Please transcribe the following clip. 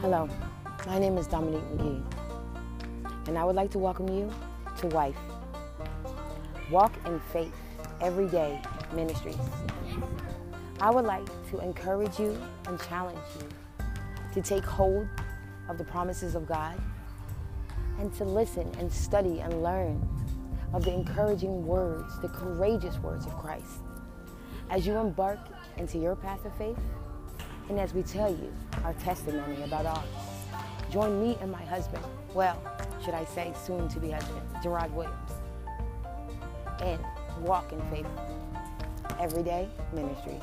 Hello, my name is Dominique McGee, and I would like to welcome you to Wife. Walk in Faith Everyday Ministries. I would like to encourage you and challenge you to take hold of the promises of God and to listen and study and learn of the encouraging words, the courageous words of Christ. As you embark into your path of faith, and as we tell you our testimony about ours, join me and my husband, well, should I say soon to be husband, Gerard Williams, and walk in faith. Everyday Ministries.